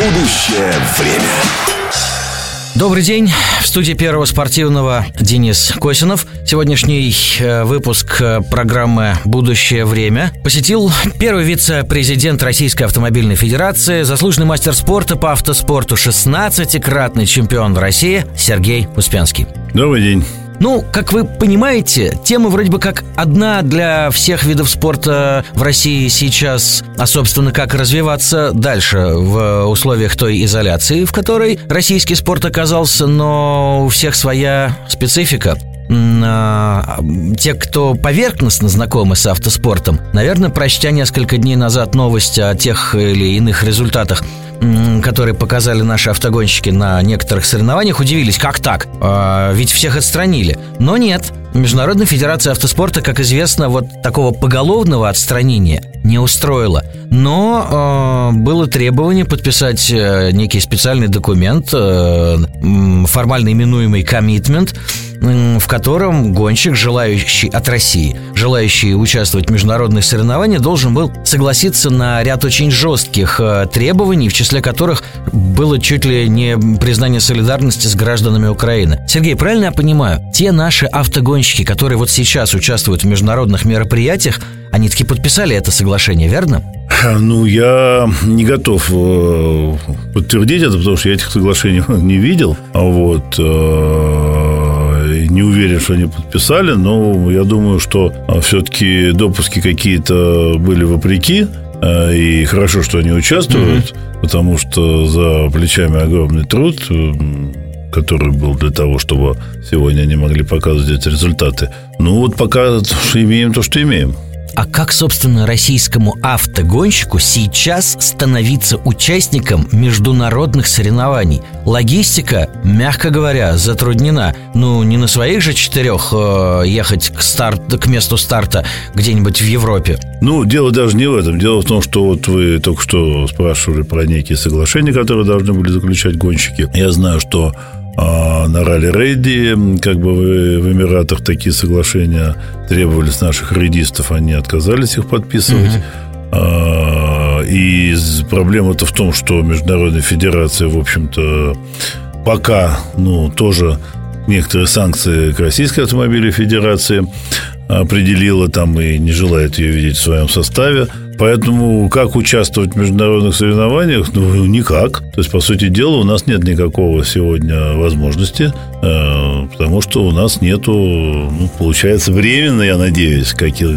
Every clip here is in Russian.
Будущее время. Добрый день. В студии Первого спортивного Денис Косинов. Сегодняшний э, выпуск э, программы «Будущее время» посетил первый вице-президент Российской автомобильной федерации, заслуженный мастер спорта по автоспорту, 16-кратный чемпион России Сергей Успенский. Добрый день. Ну, как вы понимаете, тема вроде бы как одна для всех видов спорта в России сейчас, а собственно, как развиваться дальше в условиях той изоляции, в которой российский спорт оказался, но у всех своя специфика те, кто поверхностно знакомы с автоспортом, наверное, прочтя несколько дней назад новости о тех или иных результатах которые показали наши автогонщики на некоторых соревнованиях, удивились, как так? А, ведь всех отстранили. Но нет, Международная федерация автоспорта, как известно, вот такого поголовного отстранения не устроила. Но э, было требование подписать э, некий специальный документ, э, формально именуемый коммитмент, в котором гонщик, желающий от России, желающий участвовать в международных соревнованиях, должен был согласиться на ряд очень жестких э, требований, в числе которых было чуть ли не признание солидарности с гражданами Украины. Сергей, правильно я понимаю, те наши автогонщики, которые вот сейчас участвуют в международных мероприятиях, они таки подписали это соглашение, верно? Ну, я не готов э, подтвердить это, потому что я этих соглашений не видел. А вот э, не уверен, что они подписали, но я думаю, что а, все-таки допуски какие-то были вопреки. А, и хорошо, что они участвуют, mm-hmm. потому что за плечами огромный труд, который был для того, чтобы сегодня они могли показывать эти результаты. Ну вот пока имеем то, что имеем. А как, собственно, российскому автогонщику сейчас становиться участником международных соревнований? Логистика, мягко говоря, затруднена. Ну, не на своих же четырех э, ехать к, старт, к месту старта где-нибудь в Европе. Ну, дело даже не в этом. Дело в том, что вот вы только что спрашивали про некие соглашения, которые должны были заключать гонщики. Я знаю, что а на ралли-рейде, как бы в, в Эмиратах такие соглашения требовались наших рейдистов, они отказались их подписывать. А, и проблема-то в том, что Международная Федерация, в общем-то, пока, ну, тоже некоторые санкции к Российской автомобильной федерации определила там и не желает ее видеть в своем составе. Поэтому как участвовать в международных соревнованиях? Ну, никак. То есть, по сути дела, у нас нет никакого сегодня возможности, э, потому что у нас нету, ну, получается, временно, я надеюсь, каких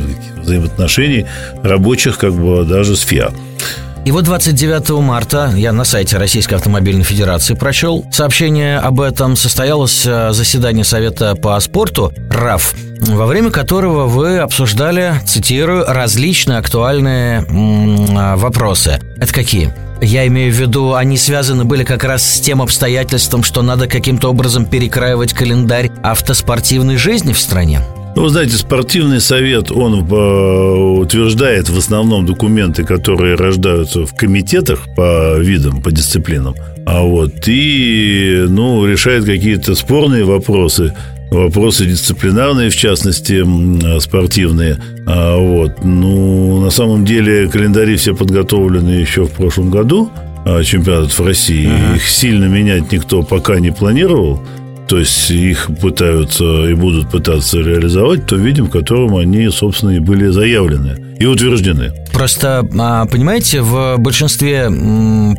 взаимоотношений рабочих, как бы даже с ФИА. И вот 29 марта я на сайте Российской автомобильной федерации прочел сообщение об этом. Состоялось э, заседание Совета по спорту РАФ, во время которого вы обсуждали, цитирую, различные актуальные м- вопросы. Это какие? Я имею в виду, они связаны были как раз с тем обстоятельством, что надо каким-то образом перекраивать календарь автоспортивной жизни в стране. Ну, вы знаете, спортивный совет, он э, утверждает в основном документы, которые рождаются в комитетах по видам, по дисциплинам. А вот и, ну, решает какие-то спорные вопросы, вопросы дисциплинарные, в частности, спортивные. А вот, ну, на самом деле календари все подготовлены еще в прошлом году а, чемпионатов в России. Uh-huh. Их сильно менять никто пока не планировал то есть их пытаются и будут пытаться реализовать, то видим, в котором они, собственно, и были заявлены и утверждены. Просто, а, понимаете, в большинстве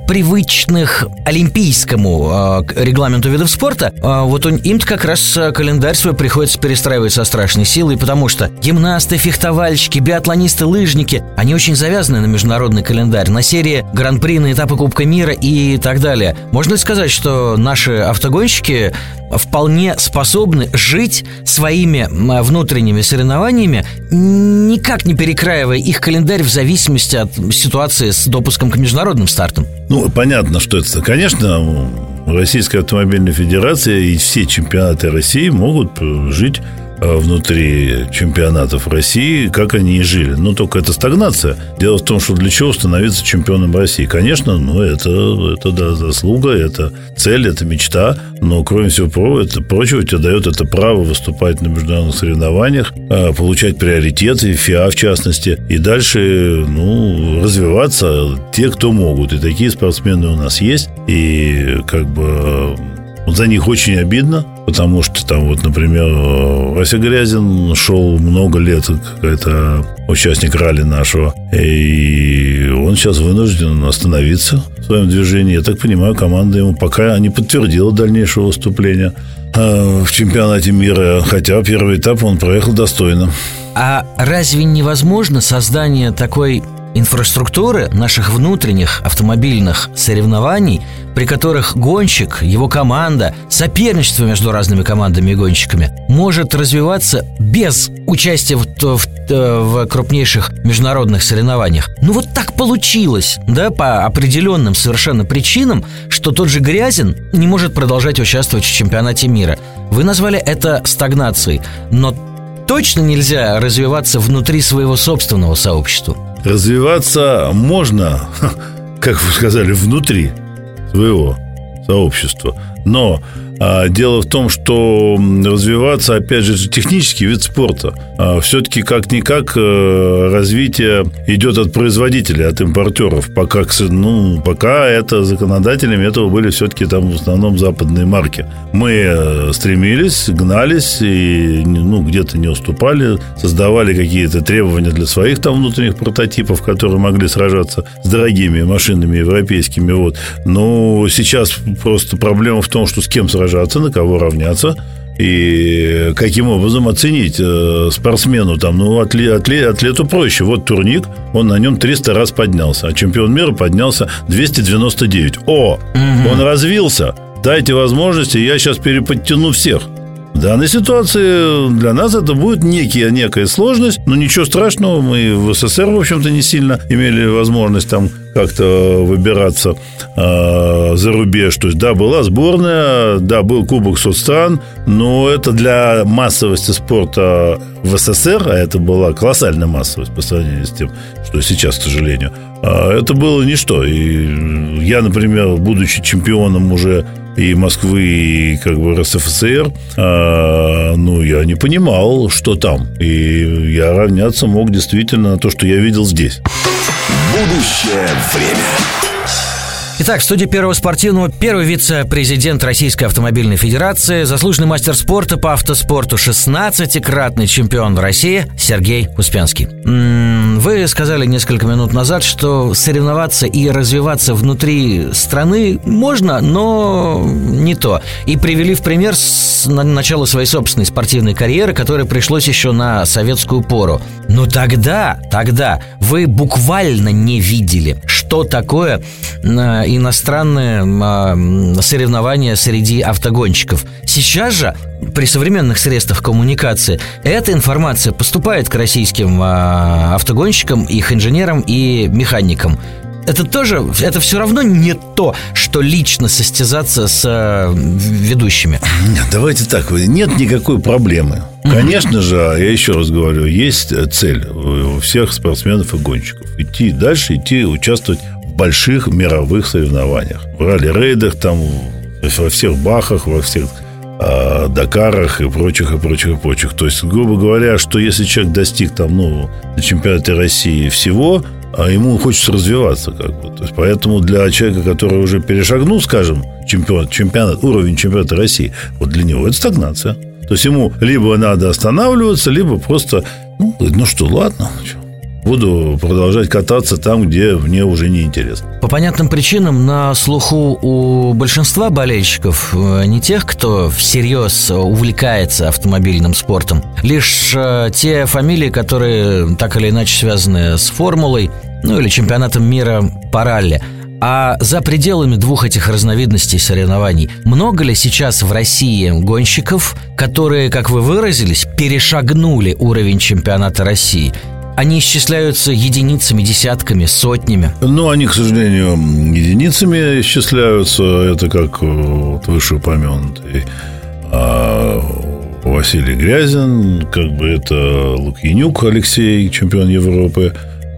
привычных олимпийскому а, регламенту видов спорта, а, вот им как раз календарь свой приходится перестраивать со страшной силой, потому что гимнасты, фехтовальщики, биатлонисты, лыжники, они очень завязаны на международный календарь, на серии гран-при, на этапы Кубка мира и так далее. Можно ли сказать, что наши автогонщики вполне способны жить своими внутренними соревнованиями, никак не перекраивая их календарь в зависимости от ситуации с допуском к международным стартам? Ну, понятно, что это. Конечно, Российская автомобильная федерация и все чемпионаты России могут жить э, внутри чемпионатов России, как они и жили. Но только это стагнация. Дело в том, что для чего становиться чемпионом России? Конечно, ну, это, это да, заслуга, это цель, это мечта, но, кроме всего прочего, тебе дает это право выступать на международных соревнованиях, э, получать приоритеты, ФИА в частности, и дальше, ну, развиваться те, кто могут. И такие спортсмены у нас есть, и как бы за них очень обидно, потому что там вот, например, Вася Грязин шел много лет, это участник ралли нашего, и он сейчас вынужден остановиться в своем движении. Я так понимаю, команда ему пока не подтвердила дальнейшего выступления а, в чемпионате мира, хотя первый этап он проехал достойно. А разве невозможно создание такой инфраструктуры наших внутренних автомобильных соревнований, при которых гонщик, его команда, соперничество между разными командами и гонщиками может развиваться без участия в, в, в крупнейших международных соревнованиях. Ну вот так получилось, да, по определенным совершенно причинам, что тот же Грязин не может продолжать участвовать в чемпионате мира. Вы назвали это стагнацией, но точно нельзя развиваться внутри своего собственного сообщества. Развиваться можно, как вы сказали, внутри своего сообщества. Но дело в том, что развиваться, опять же, технический вид спорта. А, все-таки как-никак э, развитие идет от производителей, от импортеров. Пока, ну, пока это законодателями этого были все-таки там в основном западные марки. Мы э, стремились, гнались и ну, где-то не уступали, создавали какие-то требования для своих там внутренних прототипов, которые могли сражаться с дорогими машинами европейскими. Вот. Но сейчас просто проблема в том, что с кем сражаться сражаться, на кого равняться и каким образом оценить э, спортсмену там, ну, атле, атле, атлету проще. Вот турник, он на нем 300 раз поднялся, а чемпион мира поднялся 299. О, угу. он развился. Дайте возможности, я сейчас переподтяну всех. В данной ситуации для нас это будет некая, некая сложность, но ничего страшного, мы в СССР, в общем-то, не сильно имели возможность там как-то выбираться э, за рубеж. То есть, да, была сборная, да, был Кубок соцстран, но это для массовости спорта в СССР, а это была колоссальная массовость по сравнению с тем, что сейчас, к сожалению, э, это было ничто. И я, например, будучи чемпионом уже и Москвы, и как бы РСФСР, а, ну, я не понимал, что там. И я равняться мог действительно на то, что я видел здесь. Будущее время. Итак, в студии Первого спортивного первый вице-президент Российской автомобильной федерации, заслуженный мастер спорта по автоспорту, 16-кратный чемпион России Сергей Успенский. Вы сказали несколько минут назад, что соревноваться и развиваться внутри страны можно, но не то. И привели в пример с начала своей собственной спортивной карьеры, которая пришлось еще на советскую пору. Но тогда, тогда вы буквально не видели, что такое иностранные соревнования среди автогонщиков. Сейчас же при современных средствах коммуникации эта информация поступает к российским а, автогонщикам, их инженерам и механикам это тоже, это все равно не то, что лично состязаться с э, ведущими. Давайте так, нет никакой проблемы. Конечно же, я еще раз говорю, есть цель у всех спортсменов и гонщиков. Идти дальше, идти участвовать больших мировых соревнованиях. В ралли-рейдах, там, во всех бахах, во всех э, Дакарах и прочих, и прочих, и прочих. То есть, грубо говоря, что если человек достиг там, ну, на чемпионате России всего, а ему хочется развиваться, как бы. То есть, поэтому для человека, который уже перешагнул, скажем, чемпион, чемпионат, уровень чемпионата России, вот для него это стагнация. То есть ему либо надо останавливаться, либо просто, ну, ну что, ладно, что, буду продолжать кататься там, где мне уже не интересно. По понятным причинам на слуху у большинства болельщиков, э, не тех, кто всерьез увлекается автомобильным спортом, лишь э, те фамилии, которые так или иначе связаны с формулой, ну или чемпионатом мира по ралли. А за пределами двух этих разновидностей соревнований много ли сейчас в России гонщиков, которые, как вы выразились, перешагнули уровень чемпионата России они исчисляются единицами, десятками, сотнями. Ну, они, к сожалению, единицами исчисляются. Это как вот, вышеупомянутый а, Василий Грязин, как бы это Лукьянюк Алексей, чемпион Европы,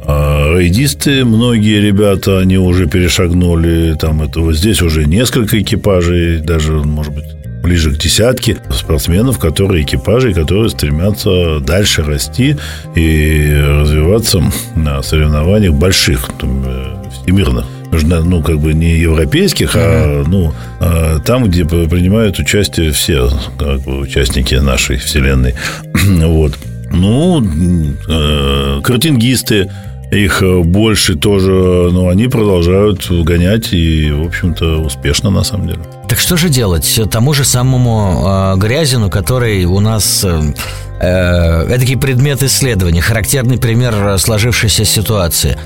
а рейдисты, многие ребята, они уже перешагнули, там это вот здесь уже несколько экипажей, даже, может быть, ближе к десятке спортсменов, которые экипажи, которые стремятся дальше расти и развиваться на соревнованиях больших, э, всемирных ну, как бы не европейских, а, ну, а там, где принимают участие все как бы, участники нашей вселенной. вот. Ну, э, картингисты, их больше тоже, но они продолжают гонять и, в общем-то, успешно на самом деле. Так что же делать тому же самому э, Грязину, который у нас э, э, эдакий предмет исследования, характерный пример сложившейся ситуации.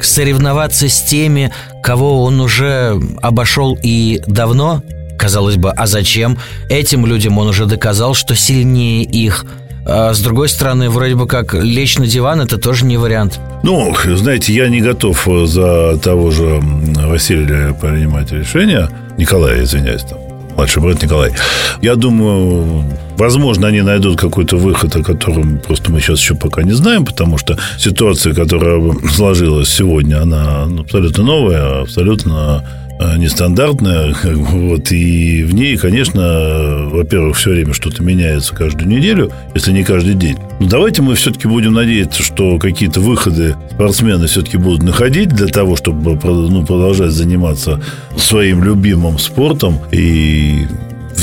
Соревноваться с теми, кого он уже обошел и давно, казалось бы, а зачем? Этим людям он уже доказал, что сильнее их. А с другой стороны, вроде бы как лечь на диван это тоже не вариант. Ну, знаете, я не готов за того же Василия принимать решение. Николая, извиняюсь, там, младший брат Николай. Я думаю, возможно, они найдут какой-то выход, о котором просто мы сейчас еще пока не знаем, потому что ситуация, которая сложилась сегодня, она абсолютно новая, абсолютно э, нестандартная, вот, и в ней, конечно, во-первых, все время что-то меняется каждую неделю, если не каждый день. Но давайте мы все-таки будем надеяться, что какие-то выходы спортсмены все-таки будут находить для того, чтобы ну, продолжать заниматься своим любимым спортом и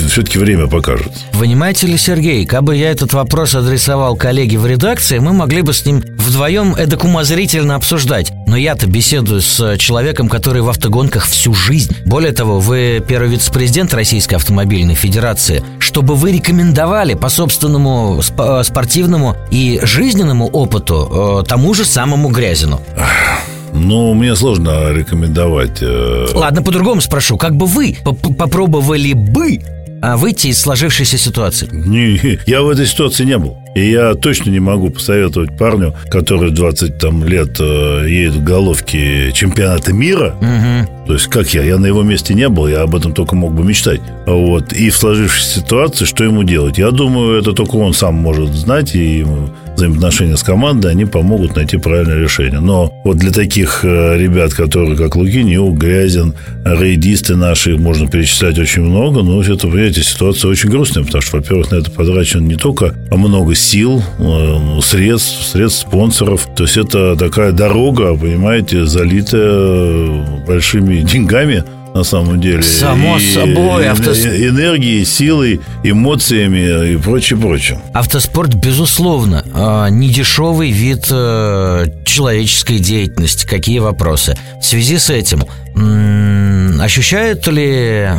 все-таки время покажет. Понимаете ли, Сергей, как бы я этот вопрос адресовал коллеге в редакции, мы могли бы с ним вдвоем эдак умозрительно обсуждать. Но я-то беседую с человеком, который в автогонках всю жизнь. Более того, вы первый вице-президент Российской автомобильной федерации. Чтобы вы рекомендовали по собственному сп- спортивному и жизненному опыту э, тому же самому Грязину. Ну, мне сложно рекомендовать. Э... Ладно, по-другому спрошу. Как бы вы попробовали бы а выйти из сложившейся ситуации? Не, я в этой ситуации не был. И я точно не могу посоветовать парню, который 20 там, лет э, едет в головке чемпионата мира. Угу. То есть, как я? Я на его месте не был, я об этом только мог бы мечтать. Вот. И в сложившейся ситуации, что ему делать? Я думаю, это только он сам может знать, и взаимоотношения с командой, они помогут найти правильное решение. Но вот для таких э, ребят, которые как Лукинью, Грязин, рейдисты наши, можно перечислять очень много, но это, понимаете, ситуация очень грустная, потому что, во-первых, на это потрачено не только много сил, э, средств, средств спонсоров. То есть это такая дорога, понимаете, залитая большими деньгами на самом деле. Само и собой. Автос... Энергией, силой, эмоциями и прочее, прочее. Автоспорт, безусловно, а, недешевый вид э, человеческой деятельности. Какие вопросы? В связи с этим, ощущают ли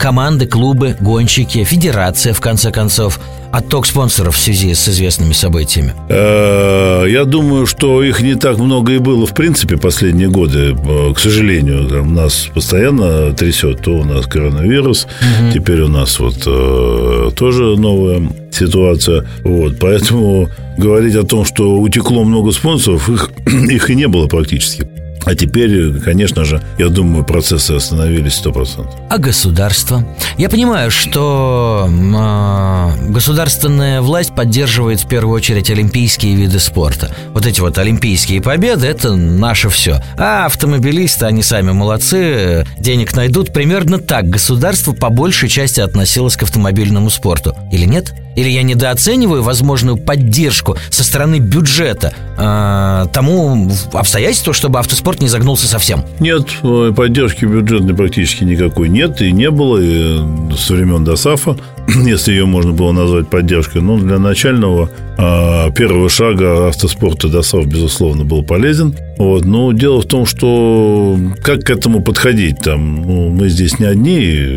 команды, клубы, гонщики, федерация, в конце концов, отток спонсоров в связи с известными событиями? Э, я думаю, что их не так много и было, в принципе, последние годы. Э, к сожалению, там нас постоянно трясет. То у нас коронавирус, угу. теперь у нас вот э, тоже новая ситуация. Вот, поэтому говорить о том, что утекло много спонсоров, их, их и не было практически. А теперь, конечно же, я думаю, процессы остановились 100%. А государство? Я понимаю, что э, государственная власть поддерживает в первую очередь олимпийские виды спорта. Вот эти вот олимпийские победы – это наше все. А автомобилисты, они сами молодцы, денег найдут. Примерно так государство по большей части относилось к автомобильному спорту. Или нет? Или я недооцениваю возможную поддержку со стороны бюджета э, тому обстоятельству, чтобы автоспорт не загнулся совсем? Нет, э, поддержки бюджетной практически никакой нет и не было и со времен ДОСАФа, если ее можно было назвать поддержкой. Но для начального э, первого шага автоспорта ДОСАФ, безусловно, был полезен. Вот. Но дело в том, что как к этому подходить? Там, ну, мы здесь не одни,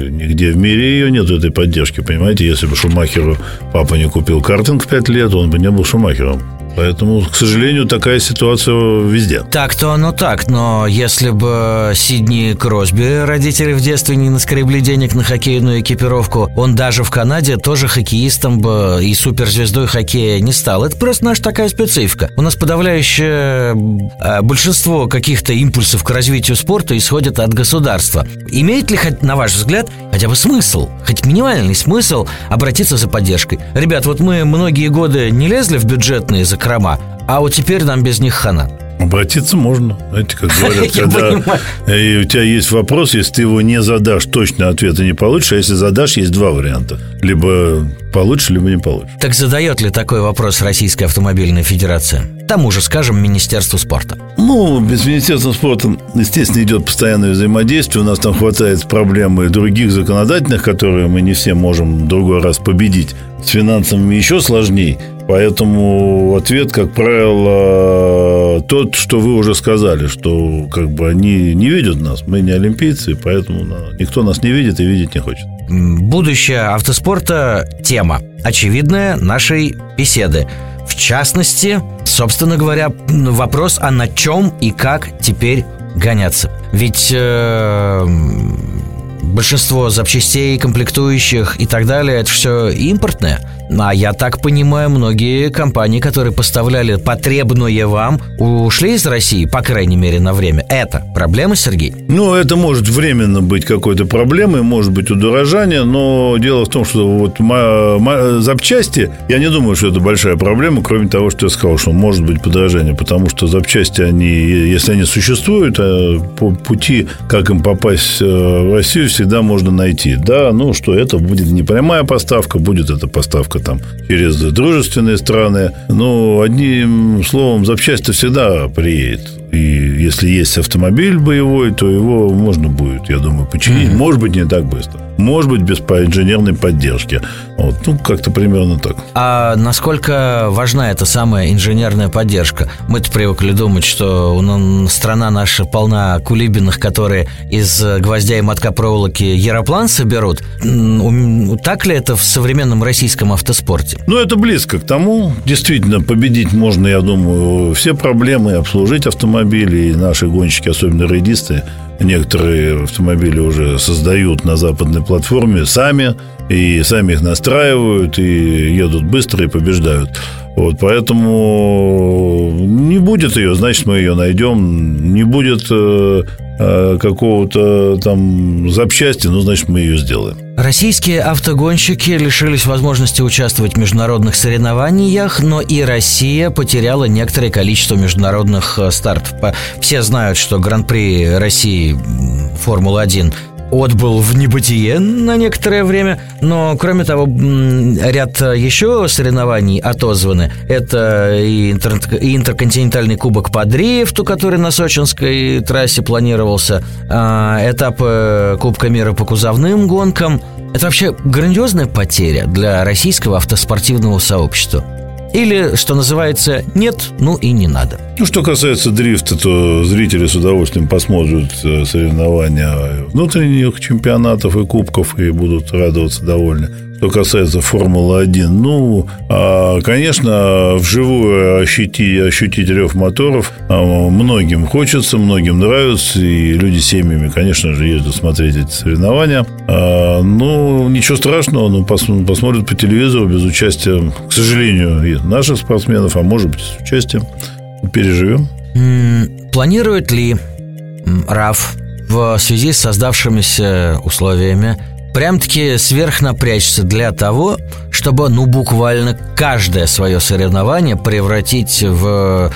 нигде в мире ее нет, этой поддержки, понимаете? Если бы Шумахеру папа не купил картинг в 5 лет, он бы не был Шумахером. Поэтому, к сожалению, такая ситуация везде. Так-то оно так, но если бы Сидни Кросби родители в детстве не наскребли денег на хоккейную экипировку, он даже в Канаде тоже хоккеистом бы и суперзвездой хоккея не стал. Это просто наша такая специфика. У нас подавляющее э, большинство каких-то импульсов к развитию спорта исходит от государства. Имеет ли, хоть, на ваш взгляд, хотя бы смысл, хоть минимальный смысл обратиться за поддержкой? Ребят, вот мы многие годы не лезли в бюджетные закрома, а вот теперь нам без них хана. Обратиться можно. Знаете, как говорят, когда и у тебя есть вопрос, если ты его не задашь, точно ответа не получишь, а если задашь, есть два варианта. Либо получишь, либо не получишь. Так задает ли такой вопрос Российская автомобильная федерация? Тому же, скажем, Министерству спорта. Ну, без Министерства спорта, естественно, идет постоянное взаимодействие. У нас там хватает проблемы других законодательных, которые мы не все можем в другой раз победить. С финансами еще сложнее. Поэтому ответ, как правило, тот, что вы уже сказали, что как бы они не видят нас, мы не олимпийцы, поэтому никто нас не видит и видеть не хочет. Будущее автоспорта – тема, очевидная нашей беседы. В частности, собственно говоря, вопрос, а на чем и как теперь гоняться. Ведь э, большинство запчастей, комплектующих и так далее, это все импортное. А я так понимаю, многие компании, которые поставляли потребное вам, ушли из России, по крайней мере, на время. Это проблема, Сергей? Ну, это может временно быть какой-то проблемой, может быть удорожание, но дело в том, что вот запчасти, я не думаю, что это большая проблема, кроме того, что я сказал, что может быть подорожание, потому что запчасти, они, если они существуют, а по пути, как им попасть э, в Россию, всегда можно найти. Да, ну что, это будет не прямая поставка, будет эта поставка там через дружественные страны. Но одним словом, запчасть всегда приедет. И если есть автомобиль боевой, то его можно будет, я думаю, починить. Mm-hmm. Может быть, не так быстро. Может быть, без инженерной поддержки. Вот, ну, как-то примерно так. А насколько важна эта самая инженерная поддержка? Мы-то привыкли думать, что страна наша полна кулибиных, которые из гвоздя и мотка проволоки яроплан соберут. Так ли это в современном российском автоспорте? Ну, это близко к тому. Действительно, победить можно, я думаю, все проблемы, обслужить автомобили. И наши гонщики, особенно рейдисты, некоторые автомобили уже создают на западной платформе сами, и сами их настраивают, и едут быстро и побеждают. Вот, поэтому не будет ее, значит, мы ее найдем. Не будет э, э, какого-то там запчасти, ну, значит, мы ее сделаем. Российские автогонщики лишились возможности участвовать в международных соревнованиях, но и Россия потеряла некоторое количество международных э, стартов. Все знают, что Гран-при России Формула-1 отбыл в небытие на некоторое время, но, кроме того, ряд еще соревнований отозваны. Это и, интер... и интерконтинентальный кубок по дрифту, который на сочинской трассе планировался, а, этап э, Кубка мира по кузовным гонкам. Это вообще грандиозная потеря для российского автоспортивного сообщества. Или, что называется, нет, ну и не надо. Ну, что касается дрифта, то зрители с удовольствием посмотрят э, соревнования внутренних чемпионатов и кубков и будут радоваться довольны. Что касается Формулы-1, ну, а, конечно, вживую ощутить, ощутить рев моторов а, многим хочется, многим нравится, и люди семьями, конечно же, ездят смотреть эти соревнования. А, ну, ничего страшного, ну, посмотрят по телевизору без участия, к сожалению, наших спортсменов, а может быть, с участием. Переживем. Планирует ли РАФ в связи с создавшимися условиями прям-таки сверхнапрячься для того, чтобы, ну, буквально каждое свое соревнование превратить в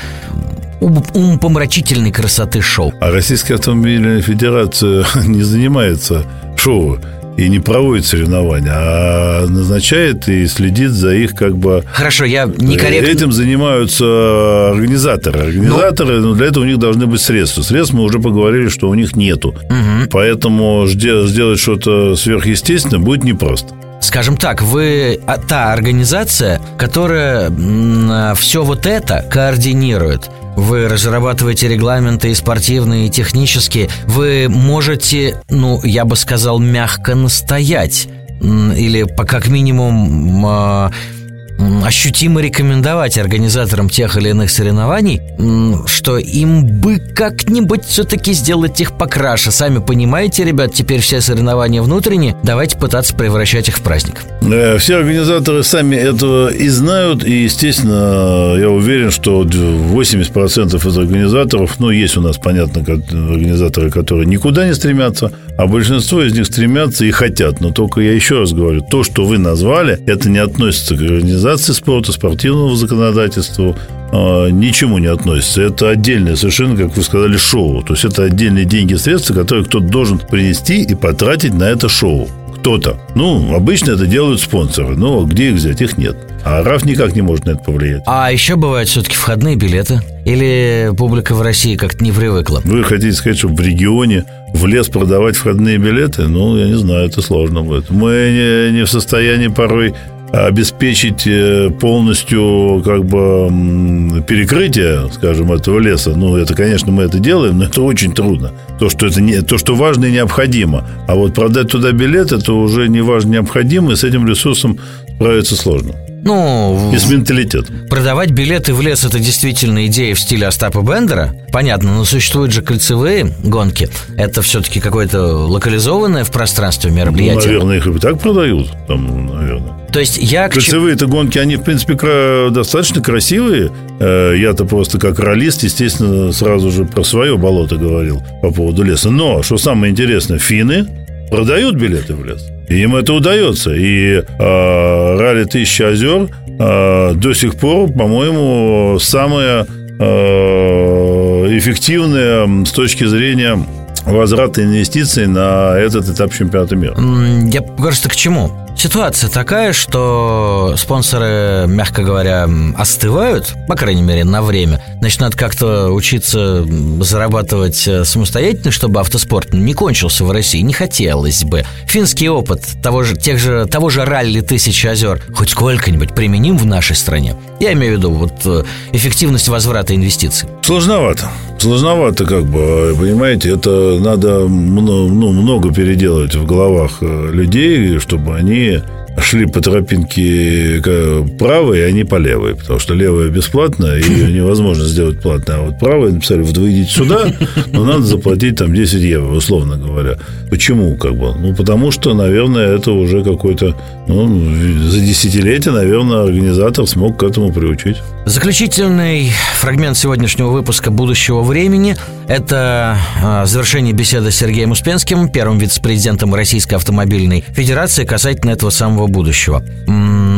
умопомрачительной красоты шоу. А Российская автомобильная федерация не занимается шоу и не проводит соревнования, а назначает и следит за их как бы... Хорошо, я некорректно... Этим занимаются организаторы. Организаторы, Но... ну, для этого у них должны быть средства. Средств мы уже поговорили, что у них нету. Угу. Поэтому сделать что-то сверхъестественное будет непросто. Скажем так, вы а, та организация, которая все вот это координирует. Вы разрабатываете регламенты и спортивные, и технические. Вы можете, ну, я бы сказал, мягко настоять. Или, по как минимум, ощутимо рекомендовать организаторам тех или иных соревнований, что им бы как-нибудь все-таки сделать их покраше. Сами понимаете, ребят, теперь все соревнования внутренние, давайте пытаться превращать их в праздник. Э, все организаторы сами этого и знают, и, естественно, я уверен, что 80% из организаторов, ну, есть у нас, понятно, организаторы, которые никуда не стремятся, а большинство из них стремятся и хотят. Но только я еще раз говорю, то, что вы назвали, это не относится к организации спорта, спортивному законодательству, а, ничему не относится. Это отдельное совершенно, как вы сказали, шоу. То есть это отдельные деньги и средства, которые кто-то должен принести и потратить на это шоу. Кто-то. Ну, обычно это делают спонсоры. Но где их взять? Их нет. А РАФ никак не может на это повлиять. А еще бывают все-таки входные билеты? Или публика в России как-то не привыкла? Вы хотите сказать, что в регионе в лес продавать входные билеты? Ну, я не знаю, это сложно будет. Мы не, не в состоянии порой обеспечить э, полностью как бы перекрытие, скажем, этого леса. Ну, это, конечно, мы это делаем, но это очень трудно. То, что это не, то, что важно и необходимо. А вот продать туда билет, это уже не важно, необходимо, и с этим ресурсом справиться сложно. Ну, и с менталитетом. Продавать билеты в лес – это действительно идея в стиле Остапа Бендера. Понятно, но существуют же кольцевые гонки. Это все-таки какое-то локализованное в пространстве мероприятие. Ну, наверное, их и так продают, там, наверное. То есть я... Кольцевые-то гонки, они, в принципе, достаточно красивые. Э, я-то просто как ролист, естественно, сразу же про свое болото говорил по поводу леса. Но, что самое интересное, финны продают билеты в лес. Им это удается. И э, ралли «Тысяча озер» э, до сих пор, по-моему, самое э, эффективное с точки зрения возврата инвестиций на этот этап чемпионата мира. Я просто к чему? Ситуация такая, что спонсоры, мягко говоря, остывают, по крайней мере, на время. Значит, надо как-то учиться зарабатывать э, самостоятельно, чтобы автоспорт не кончился в России. Не хотелось бы. Финский опыт того же, тех же, того же ралли «Тысячи озер» хоть сколько-нибудь применим в нашей стране. Я имею в виду вот э, эффективность возврата инвестиций. Сложновато. Сложновато, как бы, понимаете, это надо ну, много переделать в головах э, людей, чтобы они шли по тропинке правой, а не по левой, потому что левая бесплатная, и ее невозможно сделать платной. А вот правая написали, вот вы сюда, но надо заплатить там 10 евро, условно говоря. Почему, как бы? Ну, потому что, наверное, это уже какой-то, ну, за десятилетия, наверное, организатор смог к этому приучить. Заключительный фрагмент сегодняшнего выпуска «Будущего времени» – это а, завершение беседы с Сергеем Успенским, первым вице-президентом Российской автомобильной федерации, касательно этого самого будущего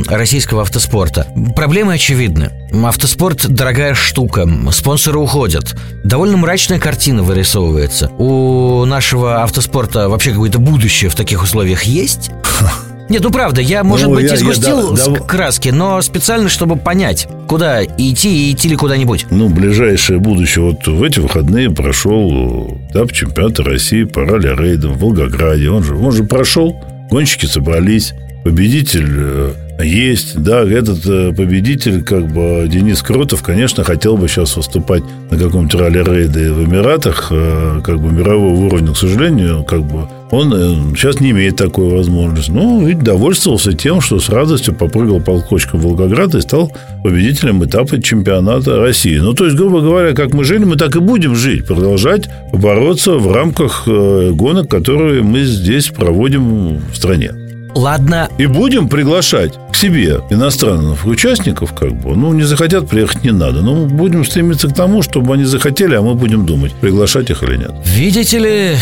российского автоспорта. Проблемы очевидны. Автоспорт – дорогая штука, спонсоры уходят. Довольно мрачная картина вырисовывается. У нашего автоспорта вообще какое-то будущее в таких условиях есть? Нет, ну правда, я, может ну, быть, я, изгустил я, да, да, краски, но специально, чтобы понять, куда идти и идти ли куда-нибудь. Ну, ближайшее будущее. Вот в эти выходные прошел этап чемпионата России по ралли-рейдам в Волгограде. Он же, он же прошел, гонщики собрались победитель э, есть, да, этот э, победитель, как бы Денис Крутов, конечно, хотел бы сейчас выступать на каком-то ралли-рейде в Эмиратах, э, как бы мирового уровня, к сожалению, как бы он сейчас не имеет такой возможности. Ну, ведь довольствовался тем, что с радостью попрыгал по кочкам Волгограда и стал победителем этапа чемпионата России. Ну, то есть, грубо говоря, как мы жили, мы так и будем жить, продолжать бороться в рамках гонок, которые мы здесь проводим в стране. Ладно. И будем приглашать к себе иностранных участников, как бы. Ну, не захотят приехать, не надо. Но будем стремиться к тому, чтобы они захотели, а мы будем думать, приглашать их или нет. Видите ли,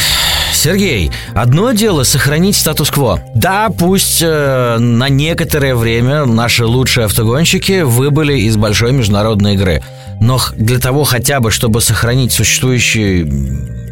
Сергей, одно дело сохранить статус-кво. Да, пусть э, на некоторое время наши лучшие автогонщики выбыли из большой международной игры. Но для того хотя бы, чтобы сохранить существующий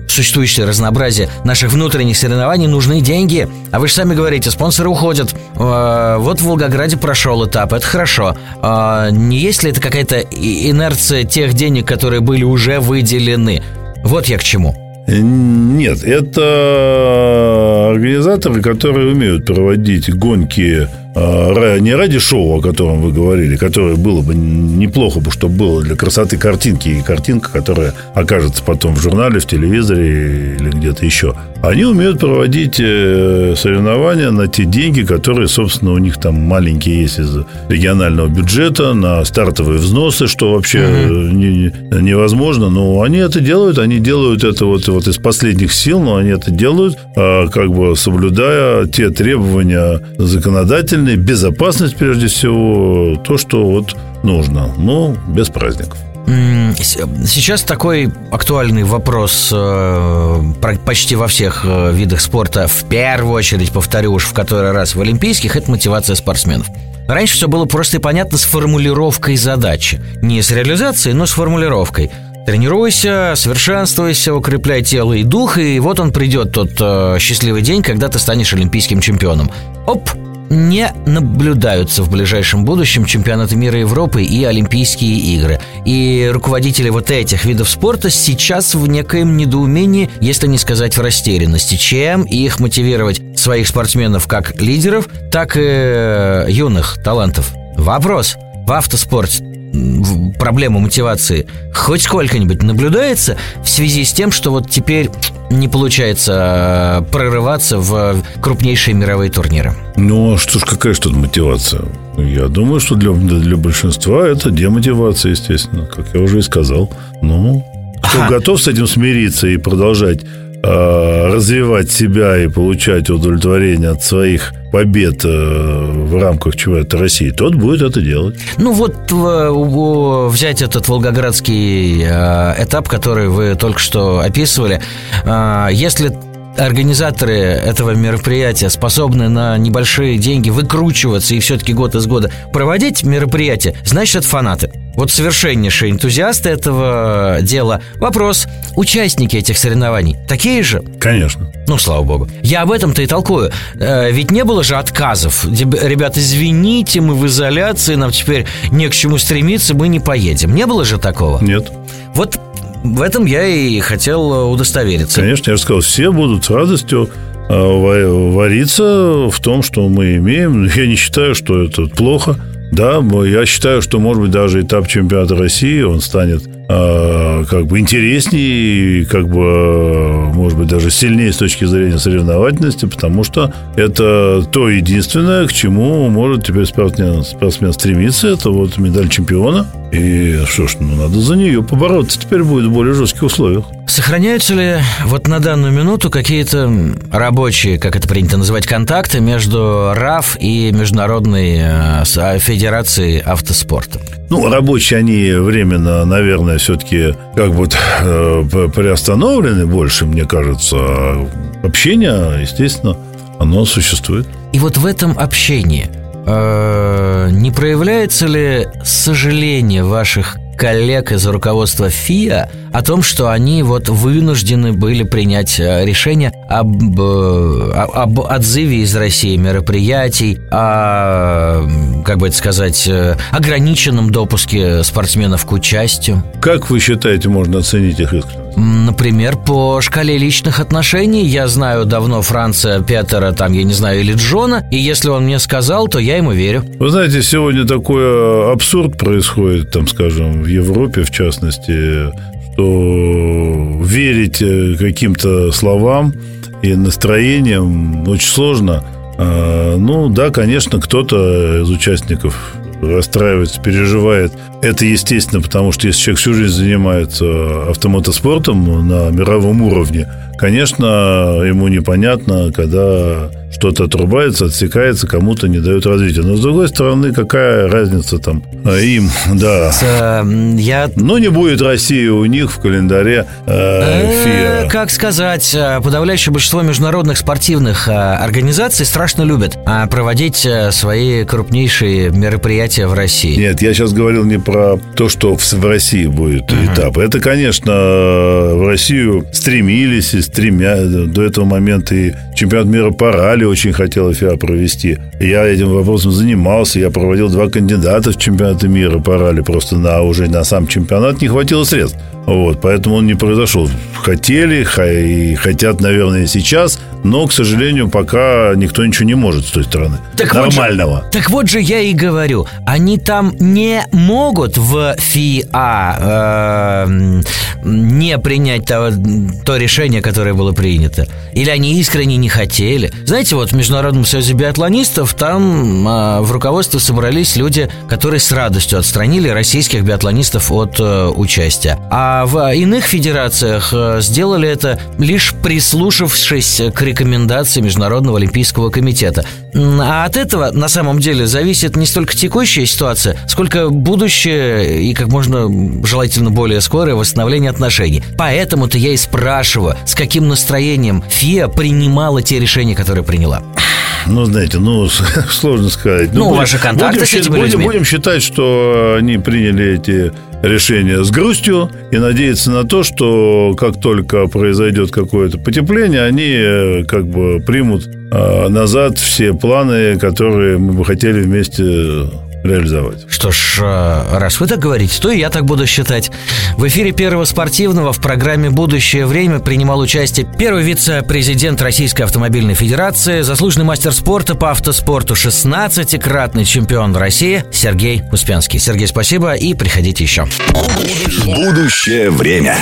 существующее разнообразие наших внутренних соревнований нужны деньги. А вы же сами говорите, спонсоры уходят. Э, вот в Волгограде прошел этап, это хорошо. Э, не есть ли это какая-то инерция тех денег, которые были уже выделены? Вот я к чему. Нет, это организаторы, которые умеют проводить гонки не ради шоу, о котором вы говорили, которое было бы неплохо бы, чтобы было для красоты картинки и картинка, которая окажется потом в журнале, в телевизоре или где-то еще. Они умеют проводить э, соревнования на те деньги, которые, собственно, у них там маленькие есть из регионального бюджета, на стартовые взносы, что вообще mm-hmm. не, невозможно. Но они это делают, они делают это вот, вот из последних сил, но они это делают, а, как бы соблюдая те требования законодательные, социальная безопасность, прежде всего, то, что вот нужно, но без праздников. Сейчас такой актуальный вопрос э, почти во всех э, видах спорта. В первую очередь, повторю уж в который раз, в олимпийских – это мотивация спортсменов. Раньше все было просто и понятно с формулировкой задачи. Не с реализацией, но с формулировкой. Тренируйся, совершенствуйся, укрепляй тело и дух, и вот он придет тот э, счастливый день, когда ты станешь олимпийским чемпионом. Оп, не наблюдаются в ближайшем будущем чемпионаты мира Европы и Олимпийские игры. И руководители вот этих видов спорта сейчас в некоем недоумении, если не сказать в растерянности. Чем их мотивировать своих спортсменов как лидеров, так и э, юных талантов? Вопрос. В автоспорте проблема мотивации хоть сколько-нибудь наблюдается в связи с тем, что вот теперь не получается э, прорываться в крупнейшие мировые турниры? Ну, а что ж, какая же тут мотивация? Я думаю, что для, для большинства это демотивация, естественно, как я уже и сказал. Ну, кто ага. готов с этим смириться и продолжать развивать себя и получать удовлетворение от своих побед э, в рамках чемпионата России, тот будет это делать. Ну вот взять этот волгоградский э, этап, который вы только что описывали. Если организаторы этого мероприятия способны на небольшие деньги выкручиваться и все-таки год из года проводить мероприятие, значит, это фанаты. Вот совершеннейшие энтузиасты этого дела. Вопрос, участники этих соревнований такие же? Конечно. Ну, слава богу. Я об этом-то и толкую. Э, ведь не было же отказов. Ребята, извините, мы в изоляции, нам теперь не к чему стремиться, мы не поедем. Не было же такого? Нет. Вот в этом я и хотел удостовериться. Конечно, я же сказал, все будут с радостью э, вариться в том, что мы имеем. Я не считаю, что это плохо. Да, я считаю, что, может быть, даже этап чемпионата России, он станет э, как бы интереснее, как бы, может быть, даже сильнее с точки зрения соревновательности, потому что это то единственное, к чему может теперь спортсмен, спортсмен стремиться, это вот медаль чемпиона. И что ж, ну, надо за нее побороться теперь будет в более жестких условиях. Сохраняются ли вот на данную минуту какие-то рабочие, как это принято называть, контакты между РАФ и Международной э, а, Федерацией автоспорта? Ну, рабочие они временно, наверное, все-таки как бы э, приостановлены больше, мне кажется. А общение, естественно, оно существует. И вот в этом общении э, не проявляется ли сожаление ваших коллег из руководства ФИА о том, что они вот вынуждены были принять э, решение об, э, об отзыве из России мероприятий, о, как бы это сказать, э, ограниченном допуске спортсменов к участию. Как вы считаете, можно оценить их искренность? Например, по шкале личных отношений я знаю давно Франца Петера, там, я не знаю, или Джона, и если он мне сказал, то я ему верю. Вы знаете, сегодня такой абсурд происходит, там, скажем, в Европе, в частности, что верить э, каким-то словам и настроениям очень сложно. А, ну, да, конечно, кто-то из участников расстраивается, переживает. Это естественно, потому что если человек всю жизнь занимается автомотоспортом на мировом уровне, конечно, ему непонятно, когда что-то отрубается, отсекается, кому-то не дают развития. Но, с другой стороны, какая разница там а, им, да. Я... Ну, не будет России у них в календаре э, ФИА. Как сказать, э, подавляющее большинство международных спортивных э, организаций страшно любят проводить свои крупнейшие мероприятия в России. Нет, я сейчас говорил не про то, что в России будет uh-huh. этап. Это, конечно, в Россию стремились и стремя до этого момента и чемпионат мира по ралли Италия очень хотела ФИА провести. Я этим вопросом занимался, я проводил два кандидата в чемпионаты мира по ралли, просто на уже на сам чемпионат не хватило средств. Вот, поэтому он не произошел. Хотели и хотят, наверное, сейчас, но, к сожалению, пока никто ничего не может с той стороны. Так Нормального. Вот же, так вот же я и говорю, они там не могут в ФИА э, не принять то, то решение, которое было принято. Или они искренне не хотели. Знаете, вот в Международном союзе биатлонистов там э, в руководстве собрались люди, которые с радостью отстранили российских биатлонистов от э, участия. А в иных федерациях э, сделали это лишь прислушавшись к рекомендации Международного олимпийского комитета. А от этого на самом деле зависит не столько текущая ситуация, сколько будущее и как можно желательно более скорое восстановление отношений. Поэтому-то я и спрашиваю, с каким настроением ФИА принимала те решения, которые приняла. Ну, знаете, ну, сложно сказать. Ну, ну ваши контакты будем, с этими будем, будем считать, что они приняли эти решения с грустью и надеяться на то, что как только произойдет какое-то потепление, они э, как бы примут э, назад все планы, которые мы бы хотели вместе реализовать. Что ж, э, раз вы так говорите, то и я так буду считать. В эфире Первого спортивного в программе «Будущее время» принимал участие первый вице-президент Российской автомобильной федерации, заслуженный мастер спорта по автоспорту, 16-кратный чемпион России Сергей Успенский. Сергей, спасибо и приходите еще. Будущее время.